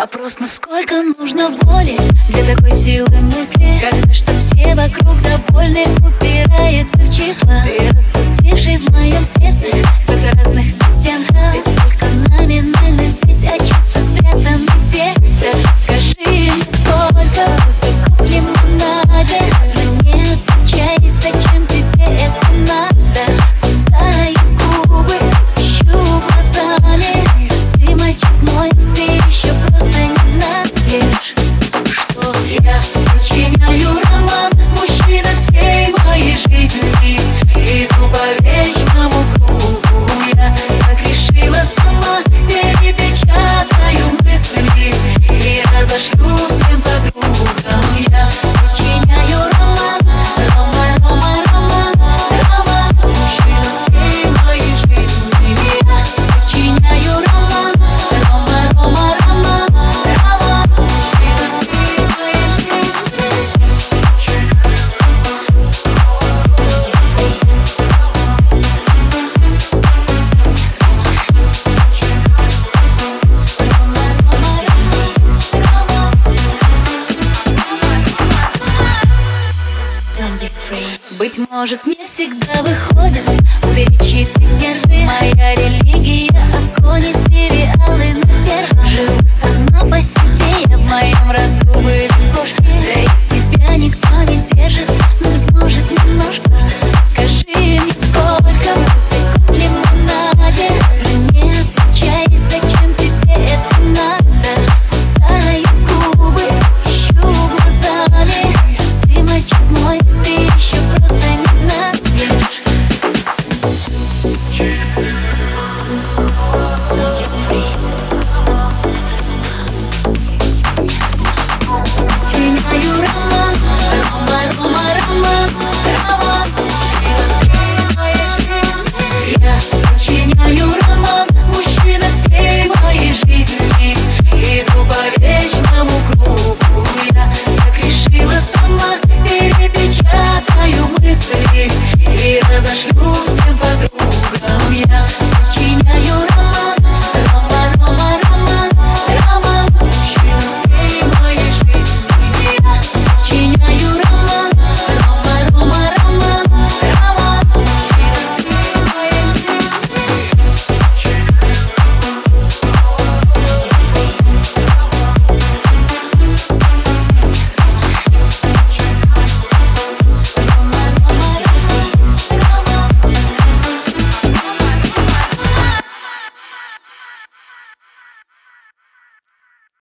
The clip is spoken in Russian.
Вопрос, насколько нужно воли Для такой силы мысли? Когда чтоб все вокруг довольны Упирается в числа? Ты разбудивший в моем сердце Столько Быть может, не всегда выходит. Уберечь ты нервы, моя религия